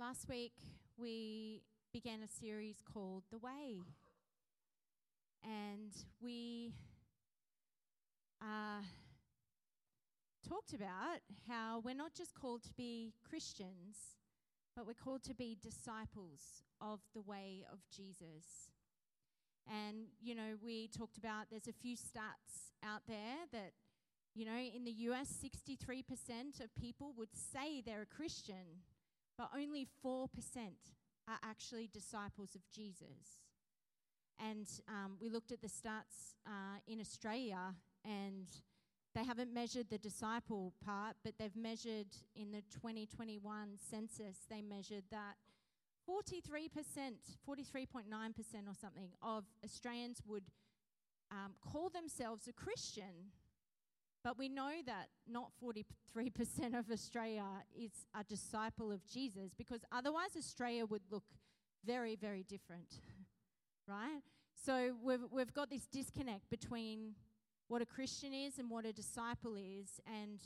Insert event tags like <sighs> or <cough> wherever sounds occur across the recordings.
Last week, we began a series called The Way. And we uh, talked about how we're not just called to be Christians, but we're called to be disciples of the way of Jesus. And, you know, we talked about there's a few stats out there that, you know, in the US, 63% of people would say they're a Christian, but only 4% are actually disciples of Jesus. And um, we looked at the stats uh, in Australia, and they haven't measured the disciple part, but they've measured in the 2021 census, they measured that 43%, 43.9% or something of Australians would um, call themselves a Christian. But we know that not 43% of Australia is a disciple of Jesus because otherwise Australia would look very, very different, <laughs> right? So we've, we've got this disconnect between what a Christian is and what a disciple is. And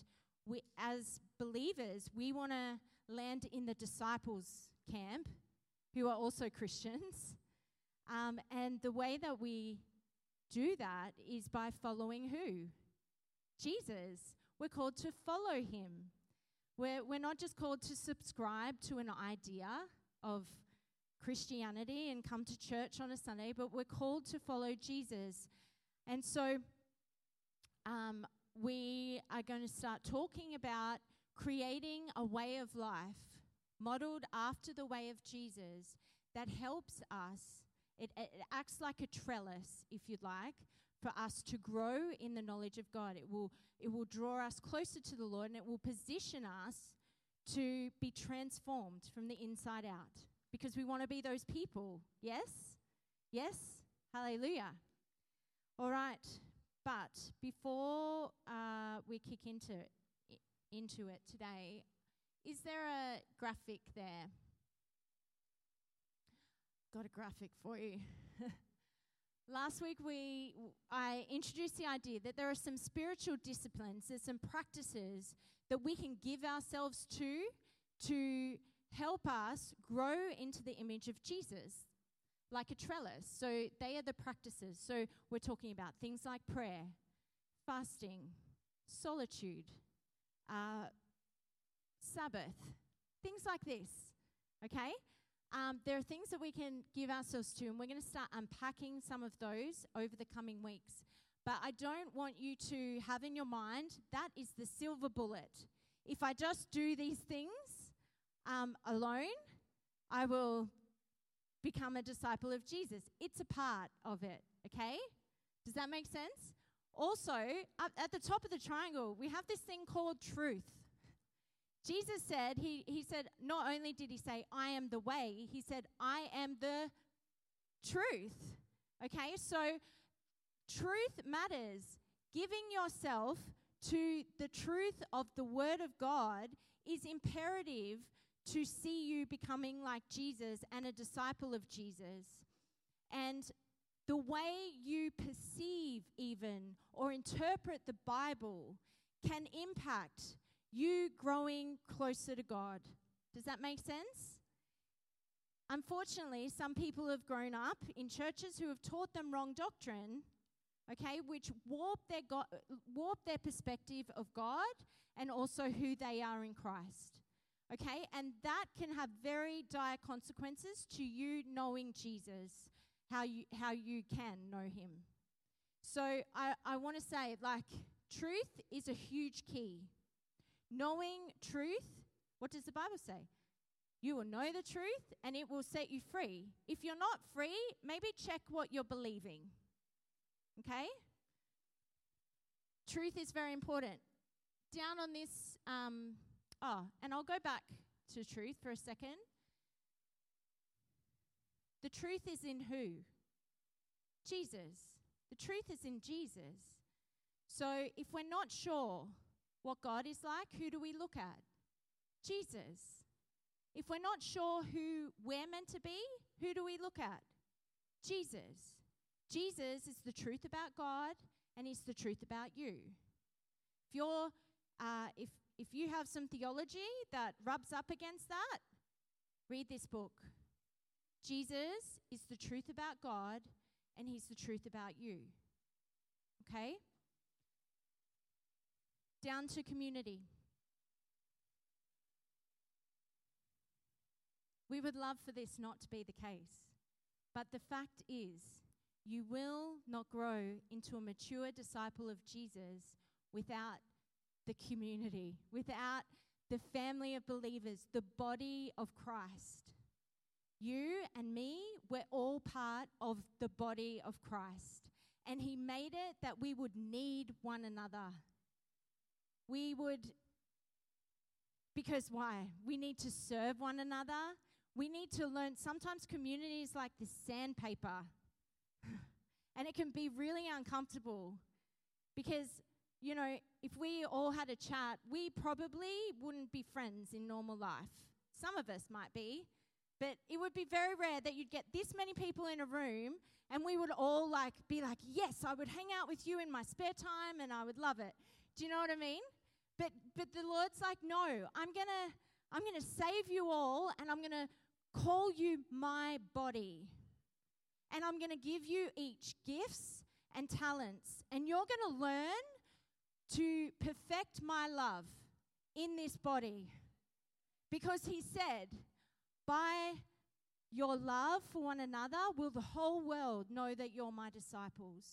we, as believers, we want to land in the disciples' camp who are also <laughs> Christians. Um, and the way that we do that is by following who? Jesus. We're called to follow him. We're, we're not just called to subscribe to an idea of Christianity and come to church on a Sunday, but we're called to follow Jesus. And so um, we are going to start talking about creating a way of life modeled after the way of Jesus that helps us. It, it, acts like a trellis, if you'd like, for us to grow in the knowledge of God. It will, it will draw us closer to the Lord and it will position us to be transformed from the inside out because we want to be those people. Yes? Yes? Hallelujah. All right. But before uh, we kick into it, into it today, is there a graphic there? Got a graphic for you. <laughs> Last week we I introduced the idea that there are some spiritual disciplines, there's some practices that we can give ourselves to to help us grow into the image of Jesus, like a trellis. So they are the practices. So we're talking about things like prayer, fasting, solitude, uh, Sabbath, things like this. Okay? Um, there are things that we can give ourselves to, and we're going to start unpacking some of those over the coming weeks. But I don't want you to have in your mind that is the silver bullet. If I just do these things um, alone, I will become a disciple of Jesus. It's a part of it, okay? Does that make sense? Also, at the top of the triangle, we have this thing called truth. Jesus said, he, he said, not only did he say, I am the way, he said, I am the truth. Okay, so truth matters. Giving yourself to the truth of the Word of God is imperative to see you becoming like Jesus and a disciple of Jesus. And the way you perceive, even, or interpret the Bible can impact you growing closer to God. Does that make sense? Unfortunately, some people have grown up in churches who have taught them wrong doctrine, okay, which warp their, God, warp their perspective of God and also who they are in Christ. Okay, and that can have very dire consequences to you knowing Jesus, how you, how you can know him. So I, I want to say, like, truth is a huge key. Knowing truth, what does the Bible say? You will know the truth and it will set you free. If you're not free, maybe check what you're believing. Okay? Truth is very important. Down on this, um, oh, and I'll go back to truth for a second. The truth is in who? Jesus. The truth is in Jesus. So if we're not sure what God is like, who do we look at? Jesus. If we're not sure who we're meant to be, who do we look at? Jesus. Jesus is the truth about God and He's the truth about you. If you're, uh, if if you have some theology that rubs up against that, read this book. Jesus is the truth about God, and He's the truth about you. Okay? Down to community. We would love for this not to be the case. But the fact is, you will not grow into a mature disciple of Jesus without the community, without the family of believers, the body of Christ. You and me, we're all part of the body of Christ. And He made it that we would need one another. We would, because why? We need to serve one another. We need to learn. Sometimes communities like this sandpaper, <laughs> and it can be really uncomfortable because you know, if we all had a chat, we probably wouldn't be friends in normal life. Some of us might be, but it would be very rare that you'd get this many people in a room and we would all like be like, "Yes, I would hang out with you in my spare time and I would love it." Do you know what I mean? But but the Lord's like, "No, I'm going to I'm going to save you all and I'm going to call you my body. And I'm going to give you each gifts and talents and you're going to learn to perfect my love in this body. Because he said, by your love for one another, will the whole world know that you're my disciples.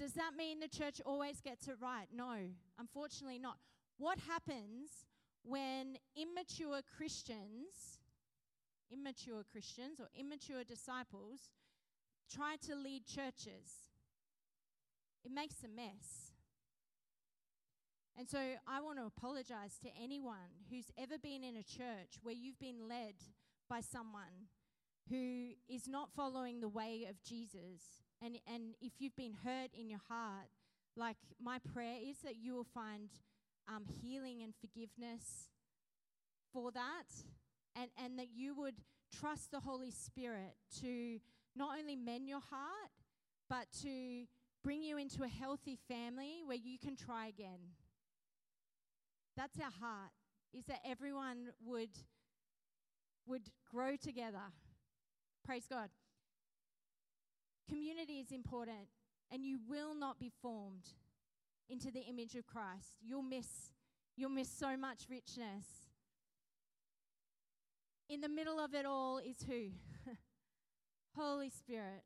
Does that mean the church always gets it right? No, unfortunately not. What happens when immature Christians, immature Christians or immature disciples, try to lead churches? it makes a mess. And so I want to apologize to anyone who's ever been in a church where you've been led by someone who is not following the way of Jesus. And, and if you've been hurt in your heart, like my prayer is that you will find um, healing and forgiveness for that, and, and that you would trust the Holy Spirit to not only mend your heart, but to bring you into a healthy family where you can try again. That's our heart, is that everyone would, would grow together. Praise God. Community is important, and you will not be formed into the image of Christ. You'll miss, you'll miss so much richness. In the middle of it all is who? <laughs> Holy Spirit.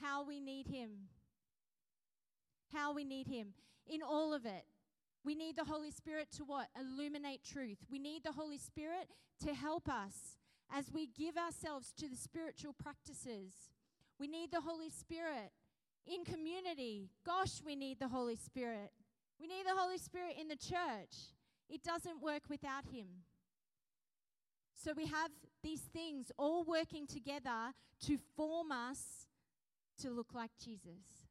How we need Him how we need Him in all of it. We need the Holy Spirit to what? Illuminate truth. We need the Holy Spirit to help us as we give ourselves to the spiritual practices. We need the Holy Spirit in community. Gosh, we need the Holy Spirit. We need the Holy Spirit in the church. It doesn't work without Him. So we have these things all working together to form us to look like Jesus.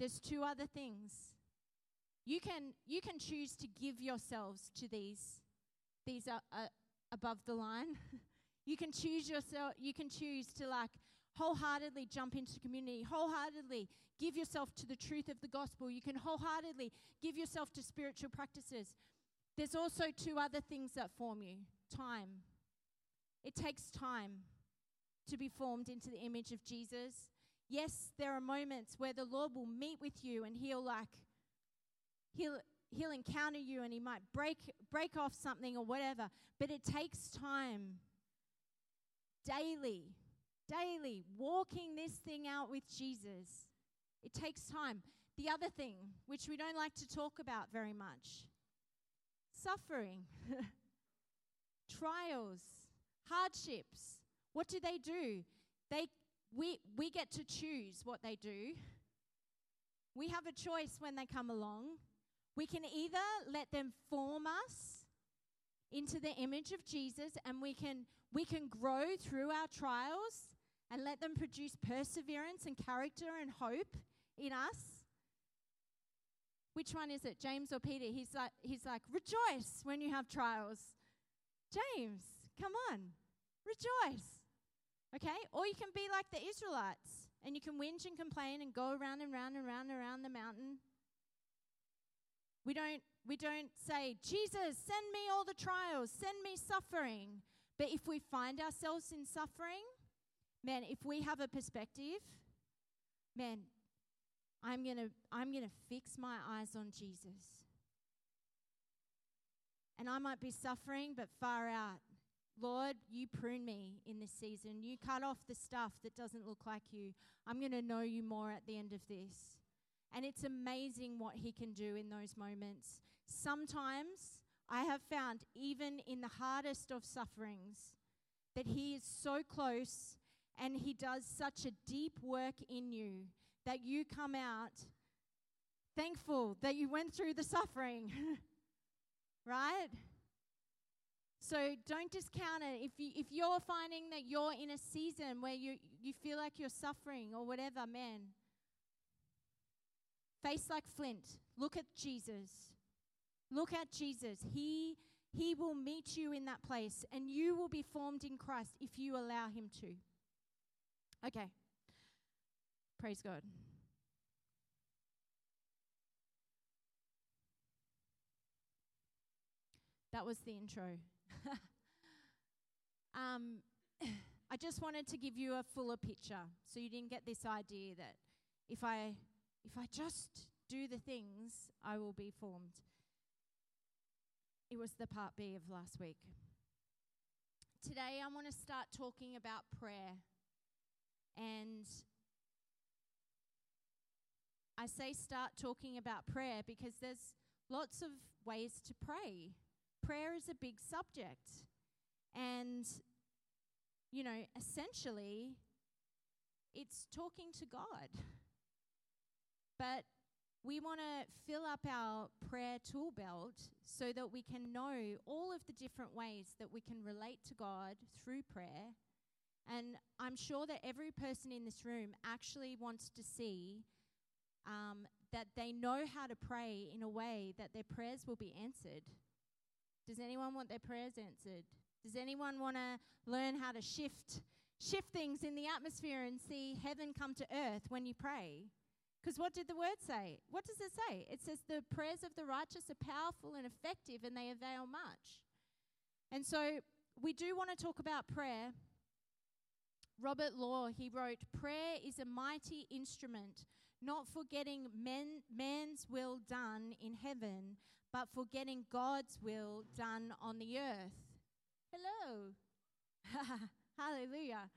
There's two other things. You can you can choose to give yourselves to these these are uh, above the line. <laughs> you can choose yourself you can choose to like wholeheartedly jump into community, wholeheartedly give yourself to the truth of the gospel. You can wholeheartedly give yourself to spiritual practices. There's also two other things that form you time. It takes time to be formed into the image of Jesus. Yes, there are moments where the Lord will meet with you and he'll like he'll he'll encounter you and he might break break off something or whatever, but it takes time. Daily, daily walking this thing out with Jesus. It takes time. The other thing, which we don't like to talk about very much, suffering, <laughs> trials, hardships. What do they do? They we, we get to choose what they do. We have a choice when they come along. We can either let them form us into the image of Jesus and we can we can grow through our trials and let them produce perseverance and character and hope in us. Which one is it, James or Peter? He's like he's like rejoice when you have trials. James, come on. Rejoice. Okay? Or you can be like the Israelites and you can whinge and complain and go around and round and round and around the mountain. We don't, we don't say, Jesus, send me all the trials, send me suffering. But if we find ourselves in suffering, man, if we have a perspective, man, I'm going to I'm going to fix my eyes on Jesus. And I might be suffering, but far out. Lord, you prune me in this season. You cut off the stuff that doesn't look like you. I'm going to know you more at the end of this. And it's amazing what He can do in those moments. Sometimes I have found, even in the hardest of sufferings, that He is so close and He does such a deep work in you that you come out thankful that you went through the suffering. <laughs> right? So don't discount it. If you if you're finding that you're in a season where you you feel like you're suffering or whatever, man, face like flint. Look at Jesus. Look at Jesus. He he will meet you in that place and you will be formed in Christ if you allow him to. Okay. Praise God. That was the intro. <laughs> um, I just wanted to give you a fuller picture so you didn't get this idea that if I if I just do the things, I will be formed. It was the part B of last week. Today I want to start talking about prayer. And I say start talking about prayer because there's lots of ways to pray prayer is a big subject. And, you know, essentially, it's talking to God. But we want to fill up our prayer tool belt so that we can know all of the different ways that we can relate to God through prayer. And I'm sure that every person in this room actually wants to see um, that they know how to pray in a way that their prayers will be answered. Does anyone want their prayers answered? Does anyone want to learn how to shift shift things in the atmosphere and see heaven come to earth when you pray? Because what did the word say? What does it say? It says the prayers of the righteous are powerful and effective and they avail much. And so we do want to talk about prayer. Robert Law, he wrote, Prayer is a mighty instrument, not for getting men, man's will done in heaven, but for getting God's will done on the earth. Hello. <laughs> Hallelujah.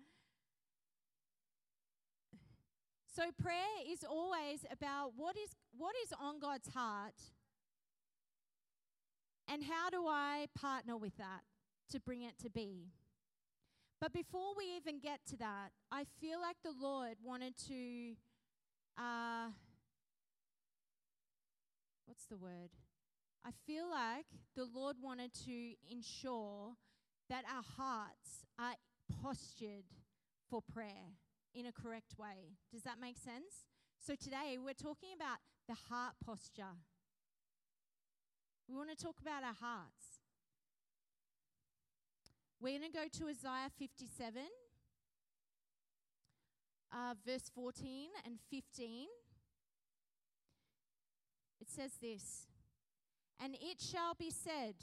So prayer is always about what is what is on God's heart and how do I partner with that to bring it to be. But before we even get to that, I feel like the Lord wanted to uh, what's the word? I feel like the Lord wanted to ensure that our hearts are postured for prayer in a correct way. Does that make sense? So today we're talking about the heart posture. We want to talk about our hearts. We're going to go to Isaiah 57, uh, verse 14 and 15. It says this and it shall be said,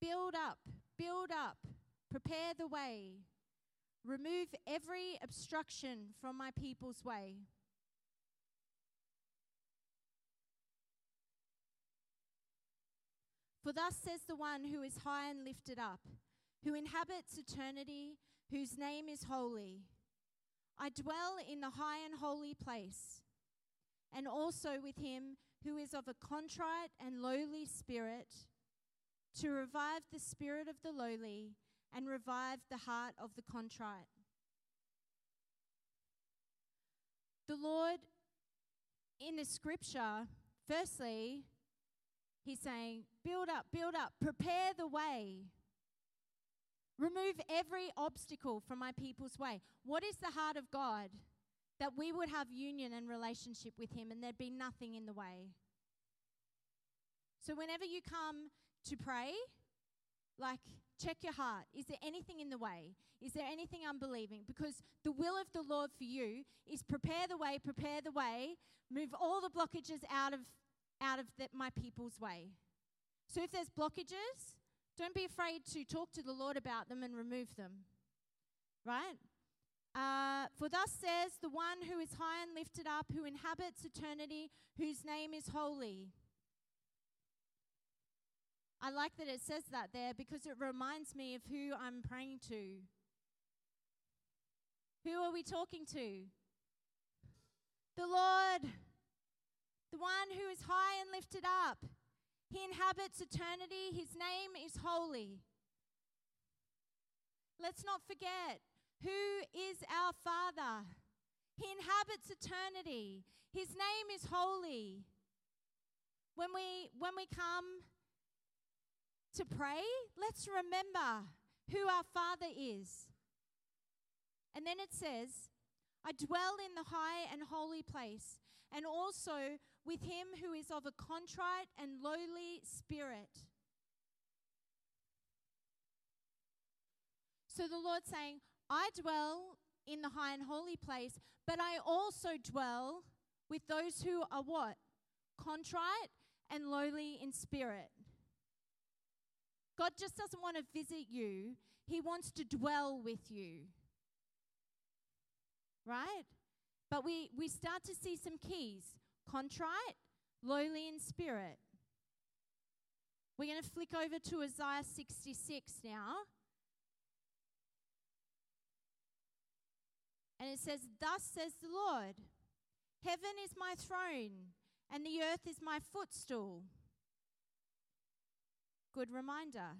Build up, build up, prepare the way, remove every obstruction from my people's way. For thus says the one who is high and lifted up, who inhabits eternity, whose name is holy. I dwell in the high and holy place, and also with him who is of a contrite and lowly spirit, to revive the spirit of the lowly and revive the heart of the contrite. The Lord, in the scripture, firstly, He's saying, build up, build up, prepare the way. Remove every obstacle from my people's way. What is the heart of God? that we would have union and relationship with Him and there'd be nothing in the way. So, whenever you come to pray, like check your heart. Is there anything in the way? Is there anything unbelieving? Because the will of the Lord for you is prepare the way, prepare the way, move all the blockages out of out of the, my people's way. So if there's blockages, don't be afraid to talk to the Lord about them and remove them. Right? Uh, For thus says the one who is high and lifted up, who inhabits eternity, whose name is holy. I like that it says that there because it reminds me of who I'm praying to. Who are we talking to? The Lord, the one who is high and lifted up. He inhabits eternity. His name is holy. Let's not forget who is our Father. He inhabits eternity. His name is holy. When we when we come to pray, let's remember who our Father is. And then it says, I dwell in the high and holy place, and also with him who is of a contrite and lowly spirit. So the Lord saying, I dwell in the high and holy place, but I also dwell with those who are what? Contrite and lowly in spirit. God just doesn't want to visit you, He wants to dwell with you. Right? But we, we start to see some keys contrite, lowly in spirit. We're going to flick over to Isaiah 66 now. And it says, Thus says the Lord, Heaven is my throne, and the earth is my footstool. Good reminder.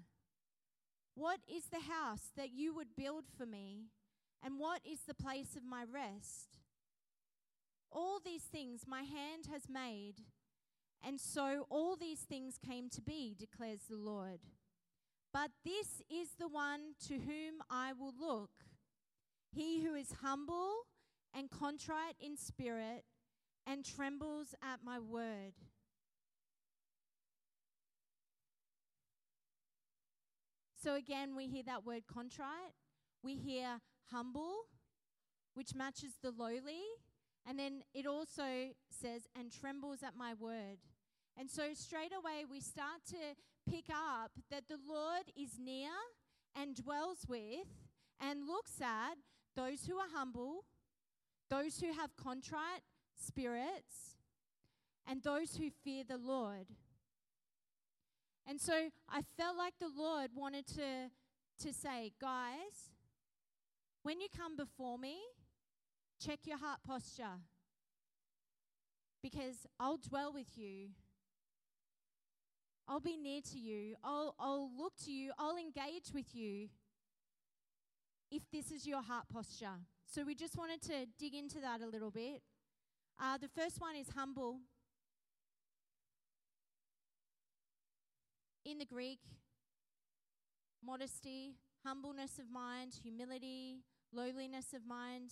What is the house that you would build for me, and what is the place of my rest? All these things my hand has made, and so all these things came to be, declares the Lord. But this is the one to whom I will look he who is humble and contrite in spirit and trembles at my word. So again, we hear that word contrite. We hear humble, which matches the lowly. And then it also says, and trembles at my word. And so straight away, we start to pick up that the Lord is near and dwells with and looks at those who are humble, those who have contrite spirits, and those who fear the Lord. And so I felt like the Lord wanted to, to say, guys, when you come before me, check your heart posture because I'll dwell with you. I'll be near to you. I'll, I'll look to you. I'll engage with you if this is your heart posture. So we just wanted to dig into that a little bit. Uh, the first one is humble. In the Greek, modesty, humbleness of mind, humility, lowliness of mind,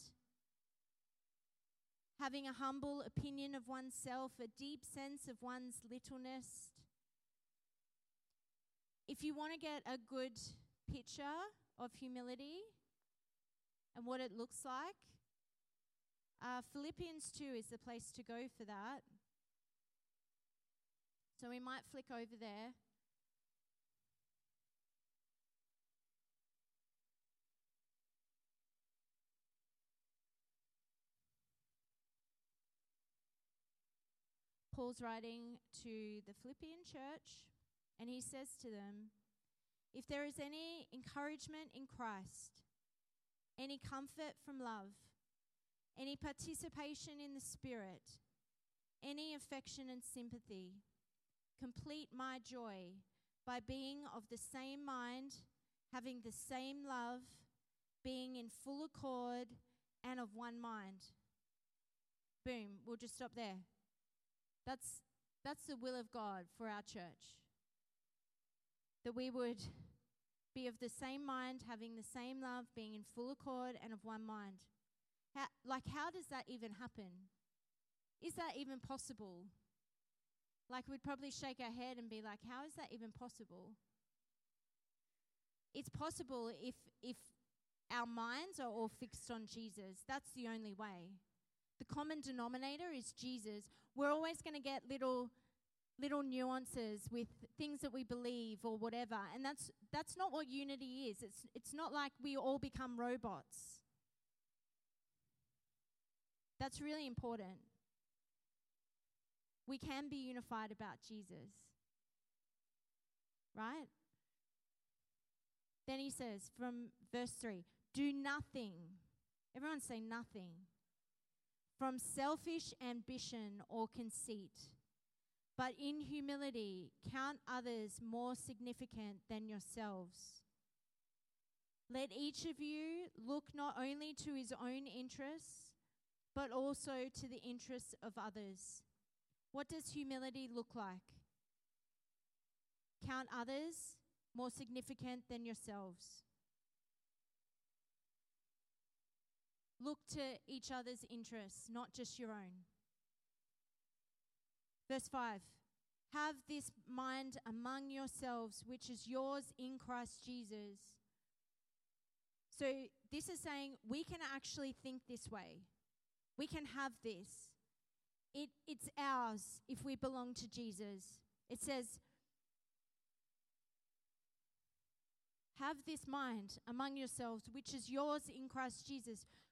having a humble opinion of oneself, a deep sense of one's littleness. If you want to get a good picture of humility, and what it looks like. Uh, Philippians 2 is the place to go for that. So we might flick over there. Paul's writing to the Philippian church, and he says to them, If there is any encouragement in Christ, any comfort from love, any participation in the Spirit, any affection and sympathy. Complete my joy by being of the same mind, having the same love, being in full accord and of one mind. Boom, we'll just stop there. That's that's the will of God for our church. That we would be of the same mind, having the same love, being in full accord and of one mind. How, like, how does that even happen? Is that even possible? Like, we'd probably shake our head and be like, how is that even possible? It's possible if, if our minds are all fixed on Jesus. That's the only way. The common denominator is Jesus. We're always going to get little little nuances with things that we believe or whatever. And that's that's not what unity is. It's it's not like we all become robots. That's really important. We can be unified about Jesus. Right? Then he says from verse 3 do nothing. Everyone say nothing. From selfish ambition or conceit, but in humility count others more significant than yourselves. Let each of you look not only to his own interests, but also to the interests of others. What does humility look like? Count others more significant than yourselves. Look to each other's interests, not just your own. Verse 5 Have this mind among yourselves, which is yours in Christ Jesus. So, this is saying we can actually think this way. We can have this. It, it's ours if we belong to Jesus. It says, Have this mind among yourselves, which is yours in Christ Jesus,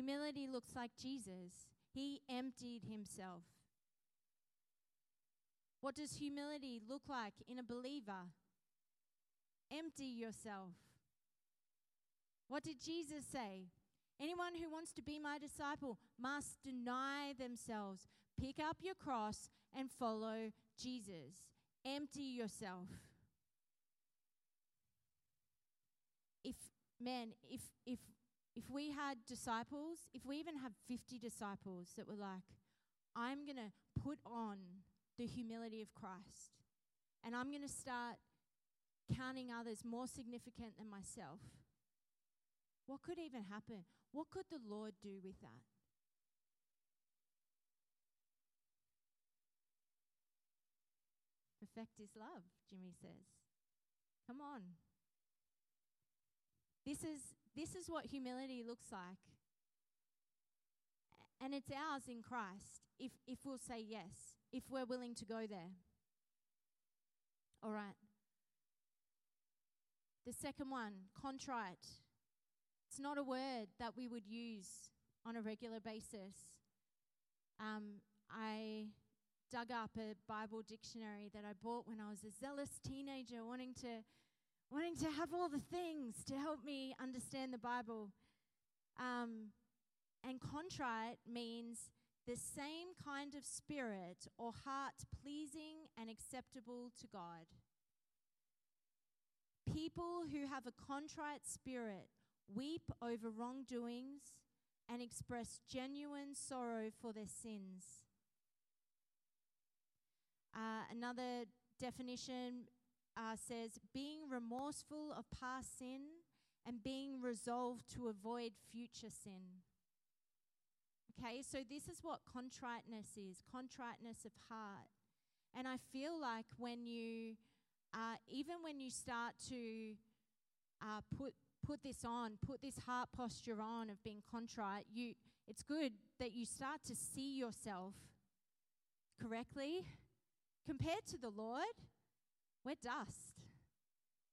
Humility looks like Jesus. He emptied himself. What does humility look like in a believer? Empty yourself. What did Jesus say? Anyone who wants to be my disciple must deny themselves, pick up your cross, and follow Jesus. Empty yourself. If, man, if, if if we had disciples, if we even have 50 disciples that were like, I'm going to put on the humility of Christ and I'm going to start counting others more significant than myself, what could even happen? What could the Lord do with that? Perfect is love, Jimmy says. Come on. This is this is what humility looks like. And it's ours in Christ if, if we'll say yes, if we're willing to go there. All right. The second one, contrite. It's not a word that we would use on a regular basis. Um, I dug up a Bible dictionary that I bought when I was a zealous teenager, wanting to wanting to have all the things to help me understand the Bible. Um, and contrite means the same kind of spirit or heart pleasing and acceptable to God. People who have a contrite spirit weep over wrongdoings and express genuine sorrow for their sins. Uh, another definition uh, says being remorseful of past sin and being resolved to avoid future sin. Okay, so this is what contriteness is contriteness of heart. And I feel like when you, uh, even when you start to uh, put put this on, put this heart posture on of being contrite, you it's good that you start to see yourself correctly compared to the Lord. We're dust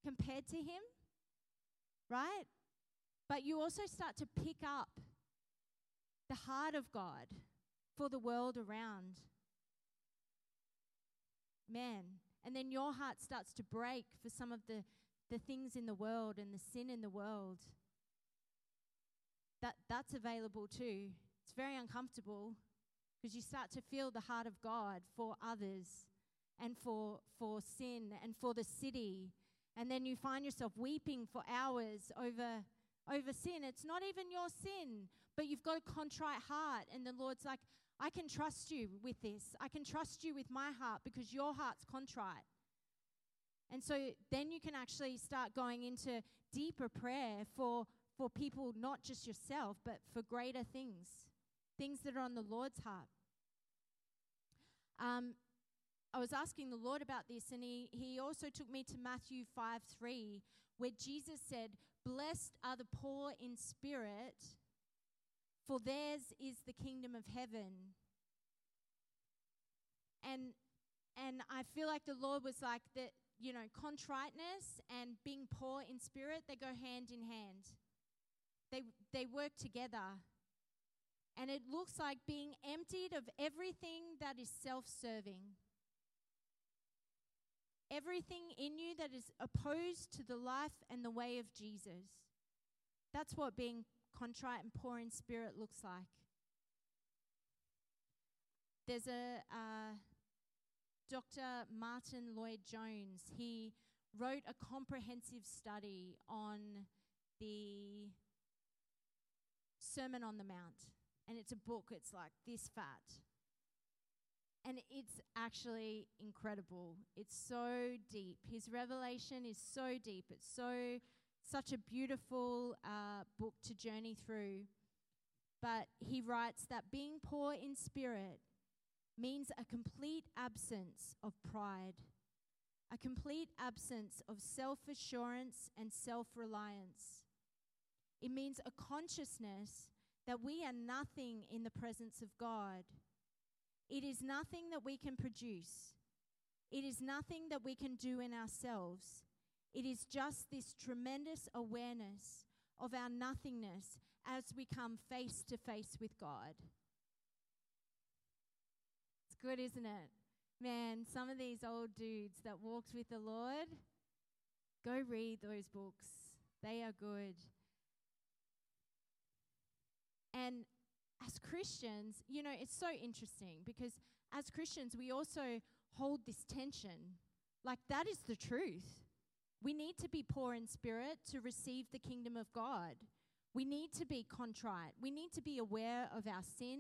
compared to Him, right? But you also start to pick up the heart of God for the world around. Man, and then your heart starts to break for some of the, the things in the world and the sin in the world. That, that's available too. It's very uncomfortable because you start to feel the heart of God for others and for, for sin and for the city. And then you find yourself weeping for hours over, over sin. It's not even your sin, but you've got a contrite heart. And the Lord's like, I can trust you with this. I can trust you with my heart because your heart's contrite. And so then you can actually start going into deeper prayer for, for people, not just yourself, but for greater things, things that are on the Lord's heart. Um, I was asking the Lord about this, and he, he also took me to Matthew 5 3, where Jesus said, Blessed are the poor in spirit, for theirs is the kingdom of heaven. And and I feel like the Lord was like that, you know, contriteness and being poor in spirit, they go hand in hand. They they work together. And it looks like being emptied of everything that is self-serving. Everything in you that is opposed to the life and the way of Jesus. That's what being contrite and poor in spirit looks like. There's a uh, Dr. Martyn Lloyd-Jones. He wrote a comprehensive study on the Sermon on the Mount, and it's a book. It's like this fat, and it's actually incredible. It's so deep. His revelation is so deep. It's so such a beautiful uh, book to journey through. But he writes that being poor in spirit means a complete absence of pride, a complete absence of self assurance and self reliance. It means a consciousness that we are nothing in the presence of God. It is nothing that we can produce. It is nothing that we can do in ourselves. It is just this tremendous awareness of our nothingness as we come face to face with God. It's good, isn't it? Man, some of these old dudes that walked with the Lord, go read those books. They are good. And as Christians, you know, it's so interesting because as Christians, we also hold this tension. Like, that is the truth. We need to be poor in spirit to receive the kingdom of God. We need to be contrite. We need to be aware of our sin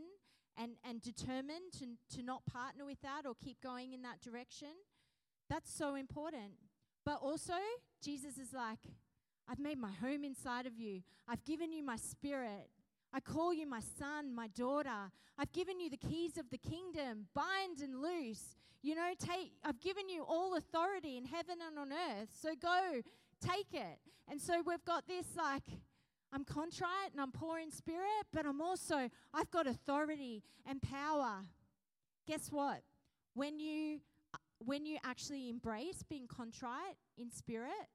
and, and determined to, to not partner with that or keep going in that direction. That's so important. But also, Jesus is like, I've made my home inside of you. I've given you my spirit. I call you my son, my daughter. I've given you the keys of the kingdom. Bind and loose. You know, take I've given you all authority in heaven and on earth. So go, take it. And so we've got this like I'm contrite and I'm poor in spirit, but I'm also I've got authority and power. Guess what? When you when you actually embrace being contrite in spirit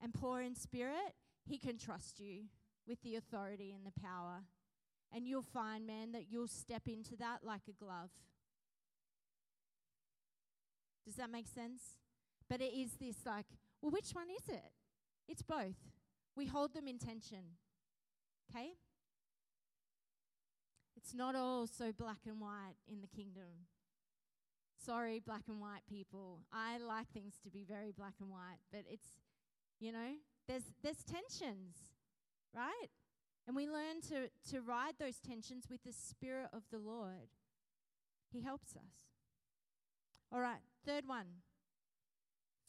and poor in spirit, he can trust you with the authority and the power. And you'll find, man, that you'll step into that like a glove. Does that make sense? But it is this like, well, which one is it? It's both. We hold them in tension. Okay? It's not all so black and white in the kingdom. Sorry, black and white people. I like things to be very black and white, but it's, you know, there's there's tensions right? And we learn to, to ride those tensions with the Spirit of the Lord. He helps us. All right, third one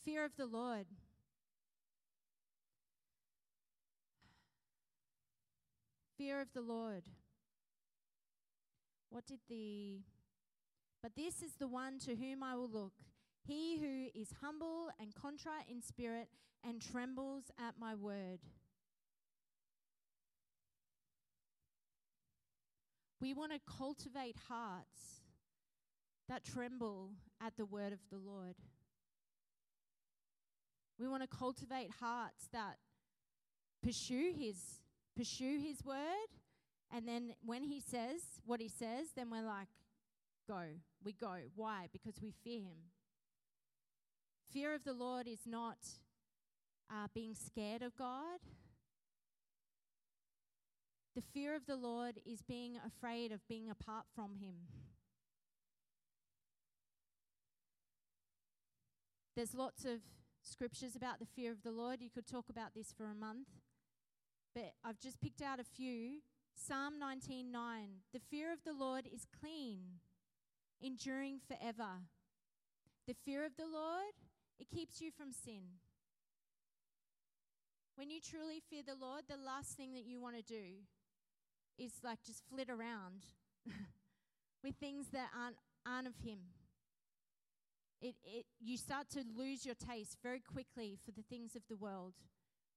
fear of the Lord. Fear of the Lord. What did the. But this is the one to whom I will look, he who is humble and contrite in spirit and trembles at my word. We want to cultivate hearts that tremble at the word of the Lord. We want to cultivate hearts that pursue his pursue his word. And then when he says what he says then we're like go we go. Why? Because we fear him. Fear of the lord is not uh, being scared of god the fear of the Lord is being afraid of being apart from Him. There's lots of scriptures about the fear of the Lord. You could talk about this for a month. But I've just picked out a few Psalm 19:9 The fear of the Lord is clean, enduring forever. The fear of the Lord, it keeps you from sin. When you truly fear the Lord, the last thing that you want to do is like just flit around <laughs> with things that aren't, aren't of Him. It, it, you start to lose your taste very quickly for the things of the world.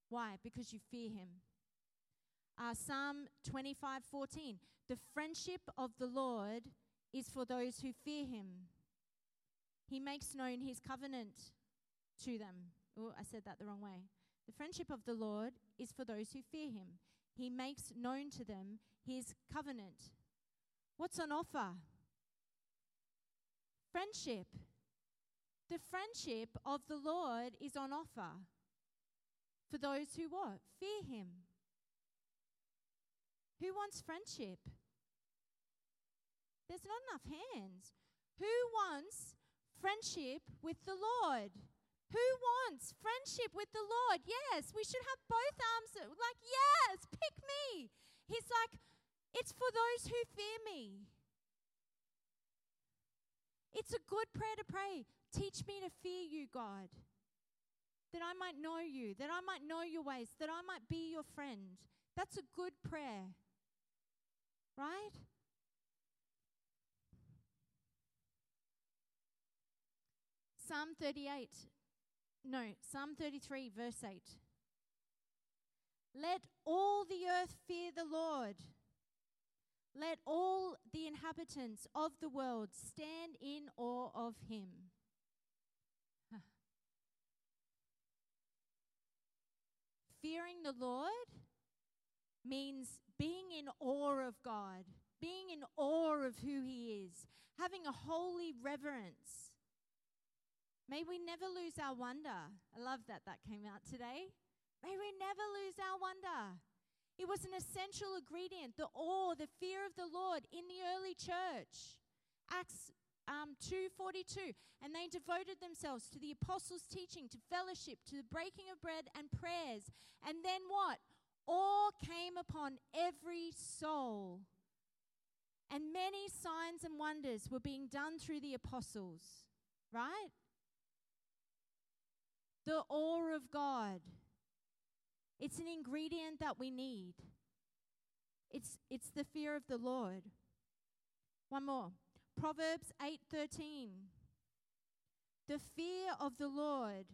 Why? Because you fear Him. Uh, Psalm 25 14. The friendship of the Lord is for those who fear Him. He makes known His covenant to them. Oh, I said that the wrong way. The friendship of the Lord is for those who fear him. He makes known to them his covenant. What's on offer? Friendship. The friendship of the Lord is on offer for those who what? Fear him. Who wants friendship? There's not enough hands. Who wants friendship with the Lord? Who wants friendship with the Lord? Yes, we should have both arms. Like, yes, pick me. He's like, it's for those who fear me. It's a good prayer to pray. Teach me to fear you, God, that I might know you, that I might know your ways, that I might be your friend. That's a good prayer, right? Psalm 38 no, Psalm 33, verse 8. Let all the earth fear the Lord. Let all the inhabitants of the world stand in awe of him. <sighs> Fearing the Lord means being in awe of God, being in awe of who he is, having a holy reverence May we never lose our wonder. I love that that came out today. May we never lose our wonder. It was an essential ingredient, the awe, the fear of the Lord in the early church. Acts um, 2.42, and they devoted themselves to the apostles' teaching, to fellowship, to the breaking of bread and prayers. And then what? Awe came upon every soul. And many signs and wonders were being done through the apostles, right? The awe of God. It's an ingredient that we need. It's, it's the fear of the Lord. One more. Proverbs 8:13. The fear of the Lord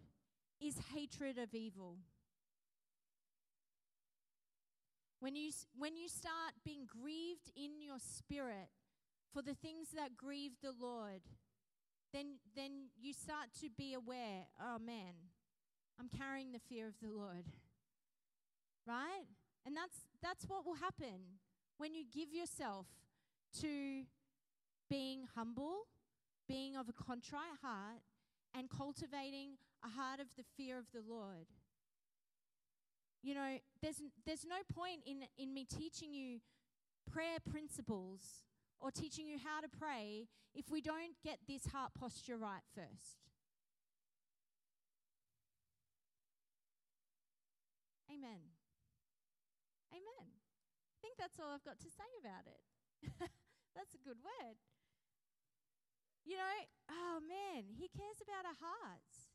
is hatred of evil. When you, when you start being grieved in your spirit for the things that grieve the Lord, then, then you start to be aware oh man, I'm carrying the fear of the Lord. Right? And that's that's what will happen when you give yourself to being humble, being of a contrite heart, and cultivating a heart of the fear of the Lord. You know, there's there's no point in in me teaching you prayer principles or teaching you how to pray if we don't get this heart posture right first. Amen. Amen. I think that's all I've got to say about it. <laughs> that's a good word. You know, oh man, he cares about our hearts.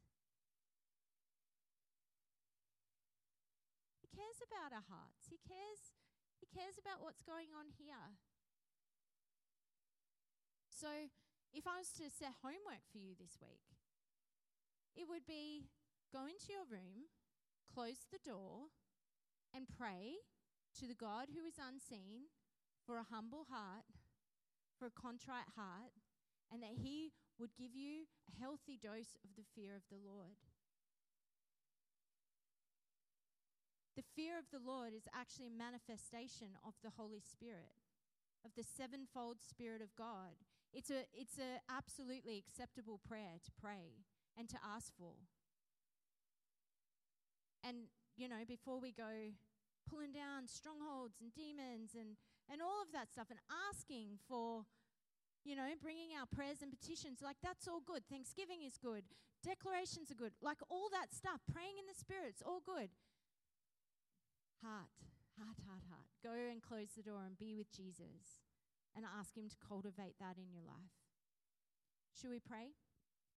He cares about our hearts. He cares he cares about what's going on here. So, if I was to set homework for you this week, it would be go into your room, close the door and pray to the God who is unseen for a humble heart, for a contrite heart, and that He would give you a healthy dose of the fear of the Lord. The fear of the Lord is actually a manifestation of the Holy Spirit, of the sevenfold Spirit of God. It's a it's a absolutely acceptable prayer to pray and to ask for. And, you know, before we go pulling down strongholds and demons and, and all of that stuff and asking for, you know, bringing our prayers and petitions, like that's all good. Thanksgiving is good. Declarations are good. Like all that stuff, praying in the Spirit's all good. Heart, Heart, heart, heart. Go and close the door and be with Jesus and ask Him to cultivate that in your life. Should we pray?